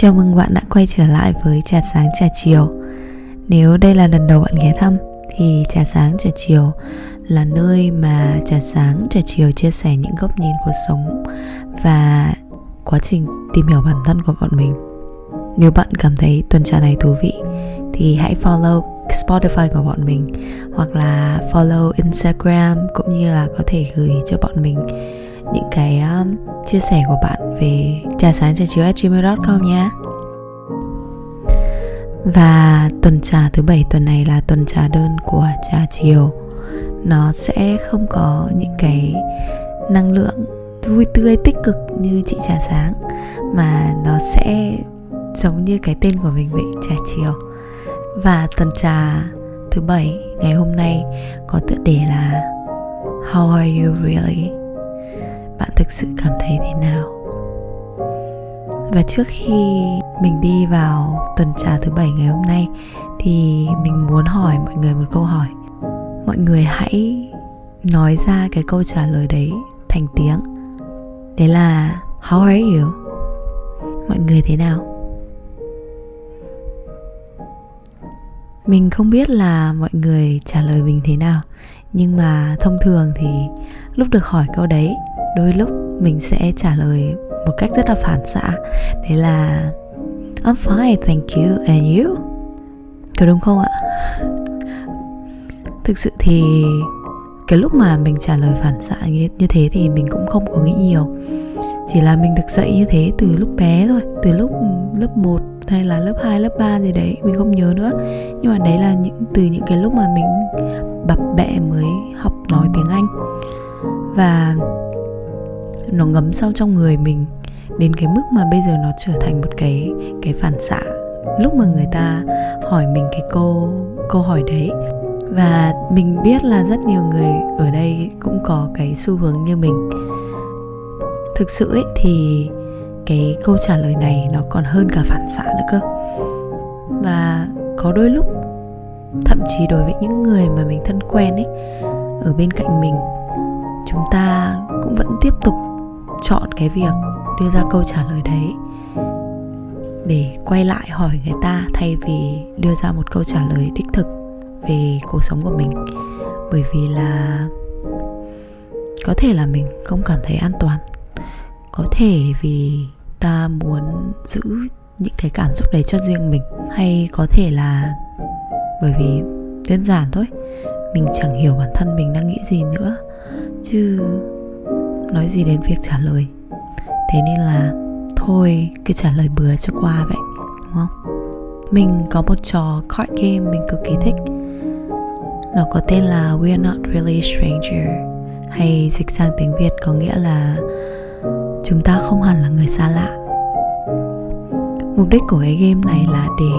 Chào mừng bạn đã quay trở lại với Trà Sáng Trà Chiều. Nếu đây là lần đầu bạn ghé thăm, Thì Trà Sáng Trà Chiều là nơi mà Trà Sáng Trà Chiều chia sẻ những góc nhìn cuộc sống Và quá trình tìm hiểu bản thân của bọn mình. Nếu bạn cảm thấy tuần trà này thú vị, Thì hãy follow Spotify của bọn mình Hoặc là follow Instagram Cũng như là có thể gửi cho bọn mình những cái um, chia sẻ của bạn về trà sáng trà chiều gmail.com nhé. Và tuần trà thứ bảy tuần này là tuần trà đơn của trà chiều. Nó sẽ không có những cái năng lượng vui tươi tích cực như chị trà sáng mà nó sẽ giống như cái tên của mình vậy trà chiều. Và tuần trà thứ bảy ngày hôm nay có tựa đề là How are you really? Thực sự cảm thấy thế nào? Và trước khi mình đi vào tuần trà thứ bảy ngày hôm nay, thì mình muốn hỏi mọi người một câu hỏi. Mọi người hãy nói ra cái câu trả lời đấy thành tiếng. Đấy là, how are you? Mọi người thế nào? Mình không biết là mọi người trả lời mình thế nào, nhưng mà thông thường thì lúc được hỏi câu đấy đôi lúc mình sẽ trả lời một cách rất là phản xạ đấy là I'm fine, thank you, and you? Có đúng không ạ? Thực sự thì cái lúc mà mình trả lời phản xạ như, như thế thì mình cũng không có nghĩ nhiều Chỉ là mình được dạy như thế từ lúc bé thôi Từ lúc lớp 1 hay là lớp 2, lớp 3 gì đấy Mình không nhớ nữa Nhưng mà đấy là những từ những cái lúc mà mình bập bẹ mới học nói tiếng Anh Và nó ngấm sâu trong người mình đến cái mức mà bây giờ nó trở thành một cái cái phản xạ. Lúc mà người ta hỏi mình cái câu câu hỏi đấy, và mình biết là rất nhiều người ở đây cũng có cái xu hướng như mình. Thực sự ấy thì cái câu trả lời này nó còn hơn cả phản xạ nữa cơ. Và có đôi lúc, thậm chí đối với những người mà mình thân quen ấy, ở bên cạnh mình, chúng ta cũng vẫn tiếp tục chọn cái việc đưa ra câu trả lời đấy để quay lại hỏi người ta thay vì đưa ra một câu trả lời đích thực về cuộc sống của mình. Bởi vì là có thể là mình không cảm thấy an toàn. Có thể vì ta muốn giữ những cái cảm xúc đấy cho riêng mình. Hay có thể là bởi vì đơn giản thôi, mình chẳng hiểu bản thân mình đang nghĩ gì nữa. Chứ nói gì đến việc trả lời. Thế nên là, thôi, cứ trả lời bừa cho qua vậy, đúng không? Mình có một trò card game mình cực kỳ thích. Nó có tên là We're Not Really Stranger, hay dịch sang tiếng Việt có nghĩa là chúng ta không hẳn là người xa lạ. Mục đích của cái game này là để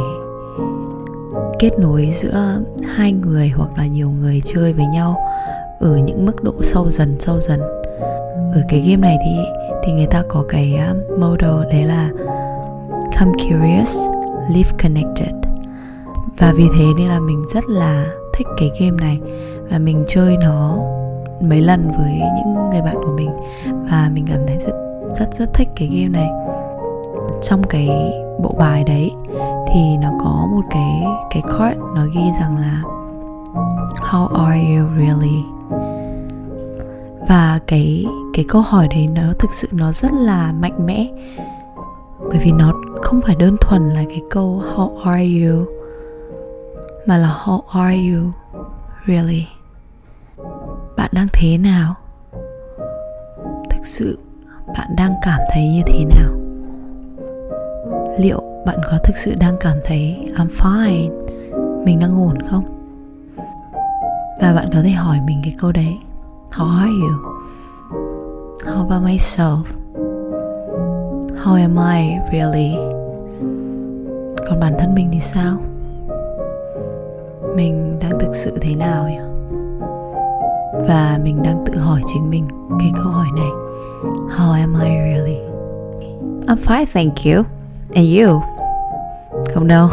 kết nối giữa hai người hoặc là nhiều người chơi với nhau ở những mức độ sâu dần sâu dần ở cái game này thì thì người ta có cái ờ, uh, motto đấy là come curious live connected. Và vì thế nên là mình rất là thích cái game này và mình chơi nó mấy lần với những người bạn của mình và mình cảm thấy rất rất rất thích cái game này. Trong cái bộ bài đấy thì nó có một cái cái card nó ghi rằng là how are you really? Và cái cái câu hỏi đấy nó thực sự nó rất là mạnh mẽ. Bởi vì nó không phải đơn thuần là cái câu, how are you? mà là, how are you really? Bạn đang thế nào? Thực sự bạn đang cảm thấy như thế nào? Liệu bạn có thực sự đang cảm thấy, I'm fine, mình đang ổn không? Và bạn có thể hỏi mình cái câu đấy, How are you? How about myself? How am I really? Còn bản thân mình thì sao? Mình đang thực sự thế nào nhỉ? Và mình đang tự hỏi chính mình cái câu hỏi này How am I really? I'm fine, thank you. And you? Không đâu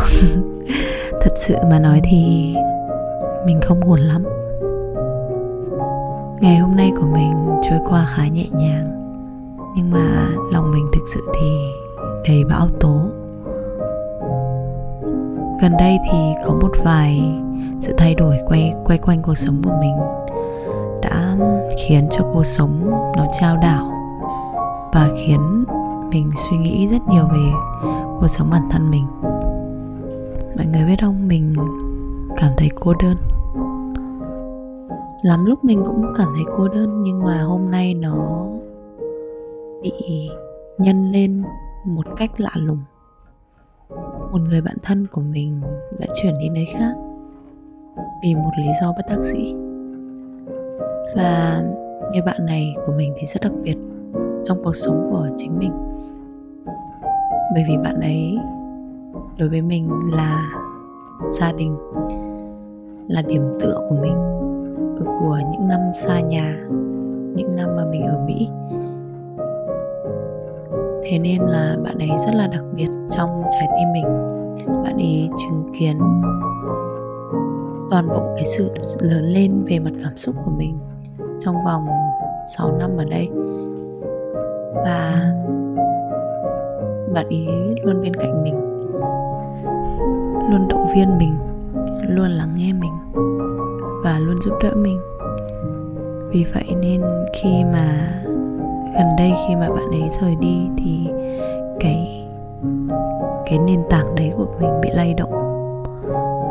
Thật sự mà nói thì Mình không ổn lắm ngày hôm nay của mình trôi qua khá nhẹ nhàng, nhưng mà lòng mình thực sự thì đầy bão tố. Gần đây thì có một vài sự thay đổi quay quay quanh cuộc sống của mình đã khiến cho cuộc sống nó trao đảo và khiến mình suy nghĩ rất nhiều về cuộc sống bản thân mình. Mọi người biết không? Mình cảm thấy cô đơn lắm lúc mình cũng cảm thấy cô đơn, nhưng mà hôm nay nó bị nhân lên một cách lạ lùng. Một người bạn thân của mình đã chuyển đi nơi khác vì một lý do bất đắc dĩ. Và người bạn này của mình thì rất đặc biệt trong cuộc sống của chính mình. Bởi vì bạn ấy đối với mình là gia đình, là điểm tựa của mình của những năm xa nhà, những năm mà mình ở mỹ. Thế nên là bạn ấy rất là đặc biệt trong trái tim mình. Bạn ấy chứng kiến toàn bộ cái sự lớn lên về mặt cảm xúc của mình trong vòng 6 năm ở đây. Và bạn ý luôn bên cạnh mình, luôn động viên mình, luôn lắng nghe mình và luôn giúp đỡ mình. Vì vậy nên khi mà, gần đây khi mà bạn ấy rời đi thì cái cái nền tảng đấy của mình bị lay động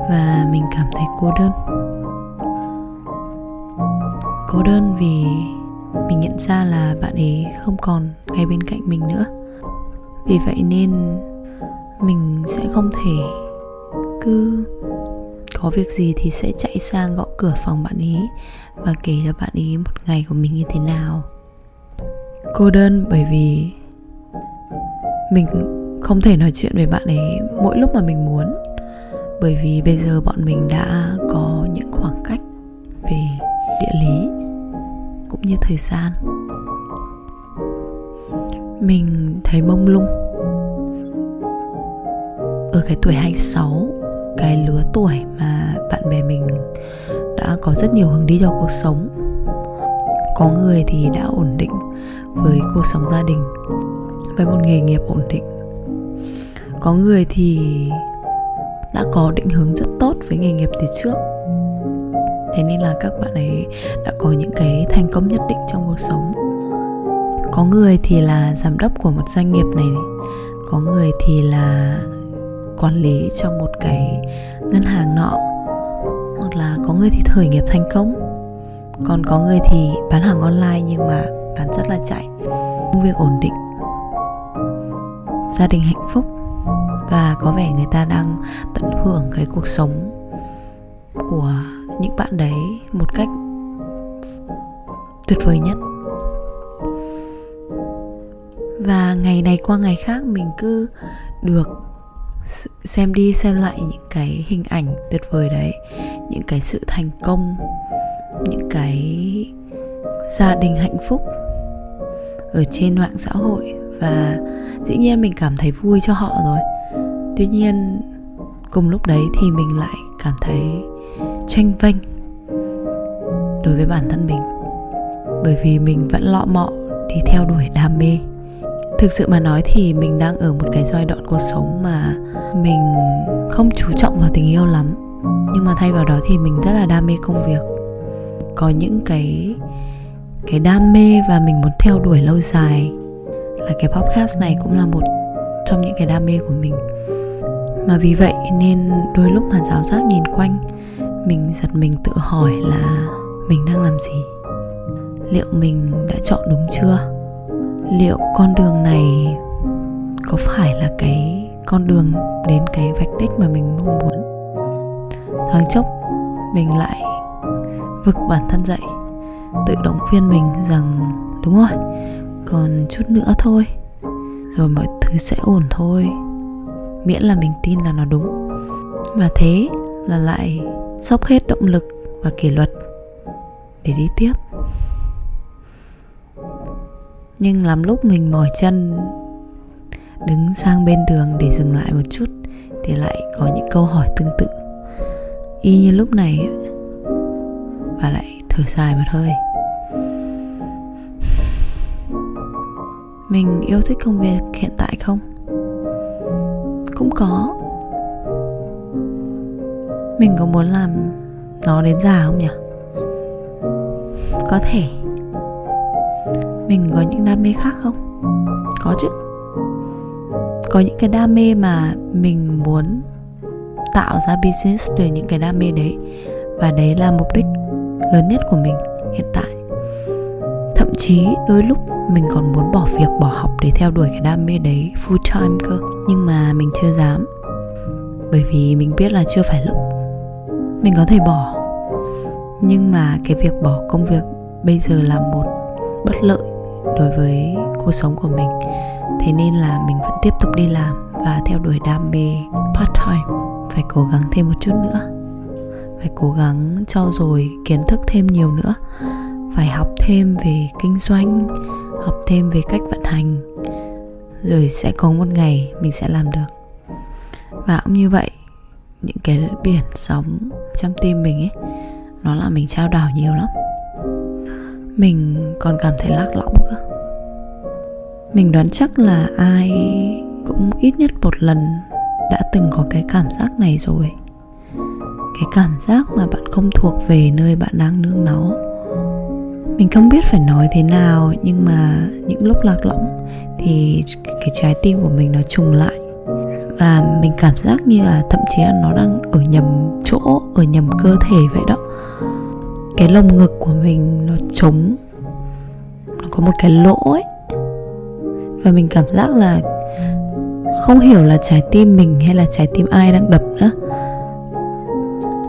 và mình cảm thấy cô đơn. Cô đơn vì mình nhận ra là bạn ấy không còn ngay bên cạnh mình nữa. Vì vậy nên mình sẽ không thể cứ có việc gì thì sẽ chạy sang gõ cửa phòng bạn ý và kể cho bạn ý một ngày của mình như thế nào. Cô đơn bởi vì mình không thể nói chuyện với bạn ấy mỗi lúc mà mình muốn. Bởi vì bây giờ bọn mình đã có những khoảng cách về địa lý cũng như thời gian. Mình thấy mông lung. Ở cái tuổi 26 cái lứa tuổi mà bạn bè mình đã có rất nhiều hướng đi cho cuộc sống. Có người thì đã ổn định với cuộc sống gia đình với một nghề nghiệp ổn định. Có người thì đã có định hướng rất tốt với nghề nghiệp từ trước. Thế nên là các bạn ấy đã có những cái thành công nhất định trong cuộc sống. Có người thì là giám đốc của một doanh nghiệp này. Có người thì là quản lý cho một cái ngân hàng nọ. Hoặc là có người thì khởi nghiệp thành công. Còn có người thì bán hàng online nhưng mà bán rất là chạy. Công việc ổn định. Gia đình hạnh phúc. Và có vẻ người ta đang tận hưởng cái cuộc sống của những bạn đấy một cách tuyệt vời nhất. Và ngày này qua ngày khác mình cứ được xem đi xem lại những cái hình ảnh tuyệt vời đấy, những cái sự thành công, những cái gia đình hạnh phúc ở trên mạng xã hội. Và dĩ nhiên mình cảm thấy vui cho họ rồi. Tuy nhiên, cùng lúc đấy thì mình lại cảm thấy tranh vênh đối với bản thân mình. Bởi vì mình vẫn lọ mọ đi theo đuổi đam mê thực sự mà nói thì mình đang ở một cái giai đoạn cuộc sống mà mình không chú trọng vào tình yêu lắm. Nhưng mà thay vào đó thì mình rất là đam mê công việc. Có những cái cái đam mê và mình muốn theo đuổi lâu dài là cái podcast này cũng là một trong những cái đam mê của mình. Mà vì vậy nên đôi lúc mà giáo giác nhìn quanh, mình giật mình tự hỏi là mình đang làm gì? Liệu mình đã chọn đúng chưa? Liệu con đường này có phải là cái con đường đến cái vạch đích mà mình mong muốn? Thoáng chốc, mình lại vực bản thân dậy, tự động viên mình rằng, đúng rồi, còn chút nữa thôi, rồi mọi thứ sẽ ổn thôi, miễn là mình tin là nó đúng. Và thế là lại sốc hết động lực và kỷ luật để đi tiếp nhưng lắm lúc mình mỏi chân, đứng sang bên đường để dừng lại một chút thì lại có những câu hỏi tương tự. Y như lúc này và lại thở dài một hơi. Mình yêu thích công việc hiện tại không? Cũng có. Mình có muốn làm nó đến già không nhỉ? Có thể mình có những đam mê khác không? Có chứ. Có những cái đam mê mà mình muốn tạo ra business từ những cái đam mê đấy. Và đấy là mục đích lớn nhất của mình hiện tại. Thậm chí đôi lúc mình còn muốn bỏ việc, bỏ học để theo đuổi cái đam mê đấy full time cơ. Nhưng mà mình chưa dám. Bởi vì mình biết là chưa phải lúc mình có thể bỏ. Nhưng mà cái việc bỏ công việc bây giờ là một bất lợi đối với cuộc sống của mình. Thế nên là mình vẫn tiếp tục đi làm và theo đuổi đam mê part time. Phải cố gắng thêm một chút nữa. Phải cố gắng trau dồi kiến thức thêm nhiều nữa. Phải học thêm về kinh doanh, học thêm về cách vận hành. Rồi sẽ có một ngày mình sẽ làm được. Và cũng như vậy, những cái biển sóng trong tim mình ấy, nó làm mình trao đảo nhiều lắm mình còn cảm thấy lạc lõng cơ. Mình đoán chắc là ai cũng ít nhất một lần đã từng có cái cảm giác này rồi. Cái cảm giác mà bạn không thuộc về nơi bạn đang nương náu. Mình không biết phải nói thế nào, nhưng mà những lúc lạc lõng thì cái trái tim của mình nó trùng lại. Và mình cảm giác như là thậm chí là nó đang ở nhầm chỗ, ở nhầm cơ thể vậy đó cái lồng ngực của mình nó trống, nó có một cái lỗ ấy. Và mình cảm giác là không hiểu là trái tim mình hay là trái tim ai đang đập nữa.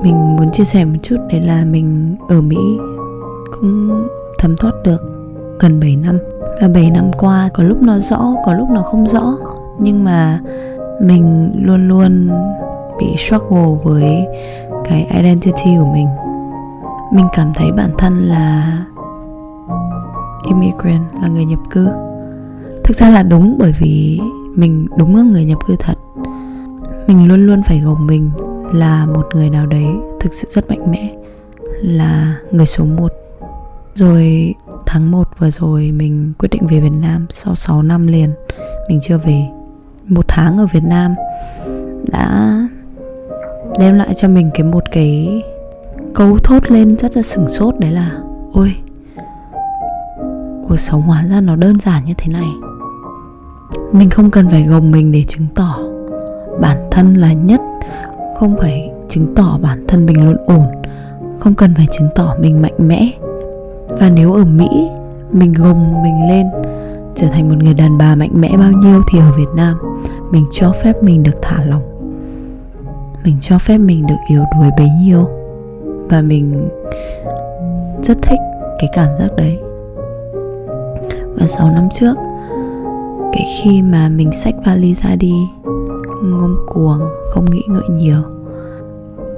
Mình muốn chia sẻ một chút đấy là mình ở Mỹ cũng thấm thoát được gần 7 năm. Và 7 năm qua có lúc nó rõ, có lúc nó không rõ. Nhưng mà mình luôn luôn bị struggle với cái identity của mình mình cảm thấy bản thân là immigrant, là người nhập cư. Thực ra là đúng, bởi vì mình đúng là người nhập cư thật. Mình luôn luôn phải gồng mình là một người nào đấy thực sự rất mạnh mẽ, là người số 1 rồi tháng 1 vừa rồi mình quyết định về Việt Nam, sau 6 năm liền mình chưa về. Một tháng ở Việt Nam đã đem lại cho mình cái một cái câu thốt lên rất là sửng sốt đấy là, ôi, cuộc sống hóa ra nó đơn giản như thế này. Mình không cần phải gồng mình để chứng tỏ bản thân là nhất, không phải chứng tỏ bản thân mình luôn ổn, không cần phải chứng tỏ mình mạnh mẽ. Và nếu ở mỹ, mình gồng mình lên trở thành một người đàn bà mạnh mẽ bao nhiêu thì ở việt nam, mình cho phép mình được thả lỏng. Mình cho phép mình được yếu đuối bấy nhiêu và mình rất thích cái cảm giác đấy. Và 6 năm trước, cái khi mà mình xách vali ra đi, ngông cuồng, không nghĩ ngợi nhiều.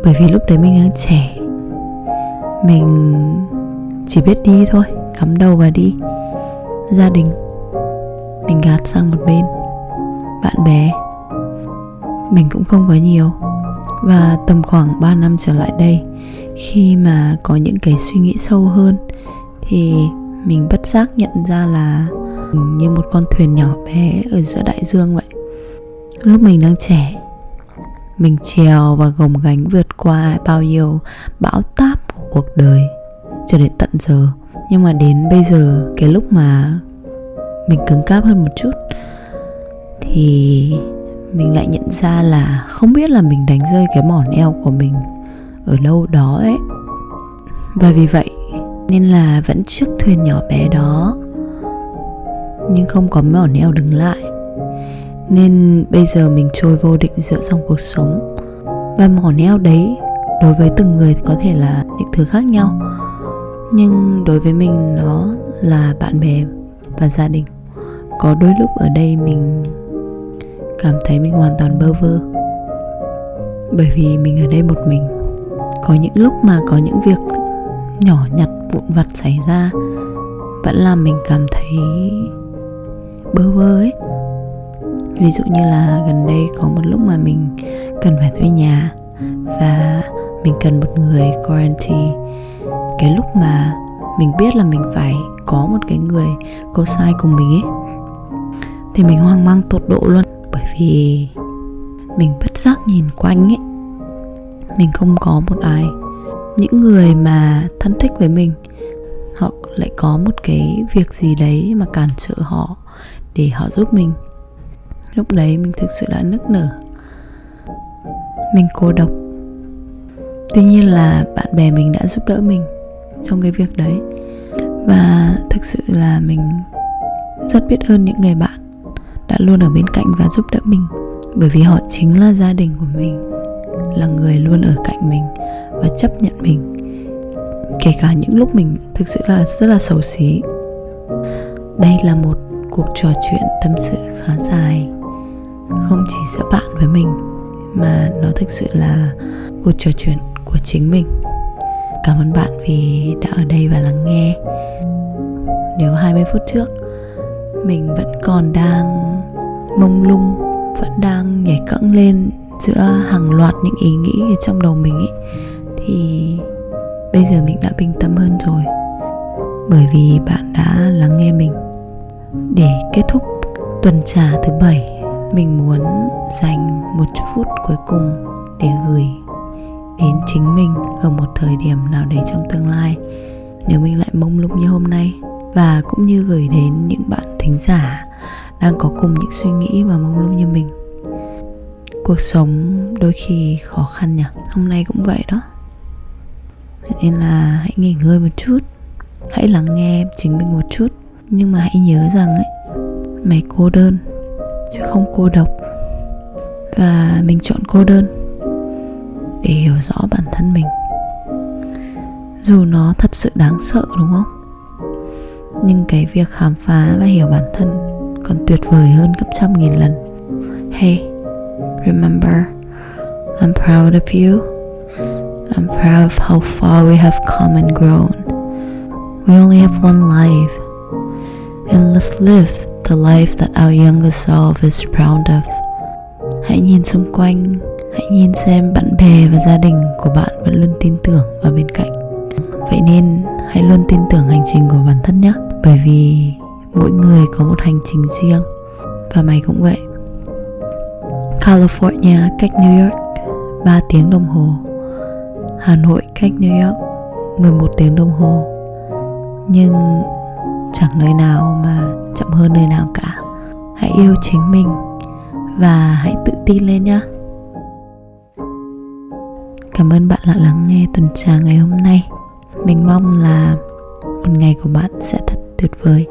Bởi vì lúc đấy mình đang trẻ. Mình chỉ biết đi thôi cắm đầu và đi. Gia đình, mình gạt sang một bên. Bạn bè, mình cũng không có nhiều. Và tầm khoảng 3 năm trở lại đây khi mà có những cái suy nghĩ sâu hơn thì mình bất giác nhận ra là như một con thuyền nhỏ bé ở giữa đại dương vậy. Lúc mình đang trẻ, mình trèo và gồng gánh vượt qua bao nhiêu bão táp của cuộc đời cho đến tận giờ. Nhưng mà đến bây giờ, cái lúc mà mình cứng cáp hơn một chút thì mình lại nhận ra là không biết là mình đánh rơi cái mỏ neo của mình ở đâu đó ấy. Và vì vậy nên là vẫn chiếc thuyền nhỏ bé đó, nhưng không có mỏ neo đứng lại. Nên bây giờ mình trôi vô định giữa dòng cuộc sống. Và mỏ neo đấy đối với từng người có thể là những thứ khác nhau, nhưng đối với mình nó là bạn bè và gia đình. Có đôi lúc ở đây mình cảm thấy mình hoàn toàn bơ vơ, bởi vì mình ở đây một mình có những lúc mà có những việc nhỏ nhặt, vụn vặt xảy ra, vẫn làm mình cảm thấy bơ vơ ấy. Ví dụ như là gần đây có một lúc mà mình cần phải thuê nhà và mình cần một người quarantine. Cái lúc mà mình biết là mình phải có một cái người có sai cùng mình ấy, thì mình hoang mang tột độ luôn. Bởi vì mình bất giác nhìn quanh ấy mình không có một ai. Những người mà thân thích với mình, họ lại có một cái việc gì đấy mà cản trở họ để họ giúp mình. Lúc đấy mình thực sự đã nức nở. Mình cô độc. Tuy nhiên là bạn bè mình đã giúp đỡ mình trong cái việc đấy. Và thực sự là mình rất biết ơn những người bạn đã luôn ở bên cạnh và giúp đỡ mình. Bởi vì họ chính là gia đình của mình là người luôn ở cạnh mình và chấp nhận mình, kể cả những lúc mình thực sự là rất là xấu xí. Đây là một cuộc trò chuyện tâm sự khá dài, không chỉ giữa bạn với mình, mà nó thực sự là cuộc trò chuyện của chính mình. Cảm ơn bạn vì đã ở đây và lắng nghe. Nếu 20 phút trước, mình vẫn còn đang mông lung, vẫn đang nhảy cẫng lên giữa hàng loạt những ý nghĩ ở trong đầu mình ấy thì bây giờ mình đã bình tâm hơn rồi. Bởi vì bạn đã lắng nghe mình. Để kết thúc tuần trà thứ bảy, mình muốn dành một phút cuối cùng để gửi đến chính mình ở một thời điểm nào đấy trong tương lai. Nếu mình lại mông lung như hôm nay, và cũng như gửi đến những bạn thính giả đang có cùng những suy nghĩ và mông lung như mình cuộc sống đôi khi khó khăn nhỉ? Hôm nay cũng vậy đó. Nên là hãy nghỉ ngơi một chút. Hãy lắng nghe chính mình một chút. Nhưng mà hãy nhớ rằng ấy, mày cô đơn, chứ không cô độc. Và mình chọn cô đơn để hiểu rõ bản thân mình. Dù nó thật sự đáng sợ, đúng không? Nhưng cái việc khám phá và hiểu bản thân còn tuyệt vời hơn gấp trăm nghìn lần. Hey remember. I'm proud of you. I'm proud of how far we have come and grown. We only have one life. And let's live the life that our younger self is proud of. Hãy nhìn xung quanh. Hãy nhìn xem bạn bè và gia đình của bạn vẫn luôn tin tưởng và bên cạnh. Vậy nên hãy luôn tin tưởng hành trình của bản thân nhé. Bởi vì mỗi người có một hành trình riêng. Và mày cũng vậy. California, cách New York 3 tiếng đồng hồ. Hà Nội, cách New York 11 tiếng đồng hồ. Nhưng chẳng nơi nào mà chậm hơn nơi nào cả. Hãy yêu chính mình Và hãy tự tin lên nhé Cảm ơn bạn đã lắng nghe tuần trà ngày hôm nay. Mình mong là một ngày của bạn sẽ thật tuyệt vời.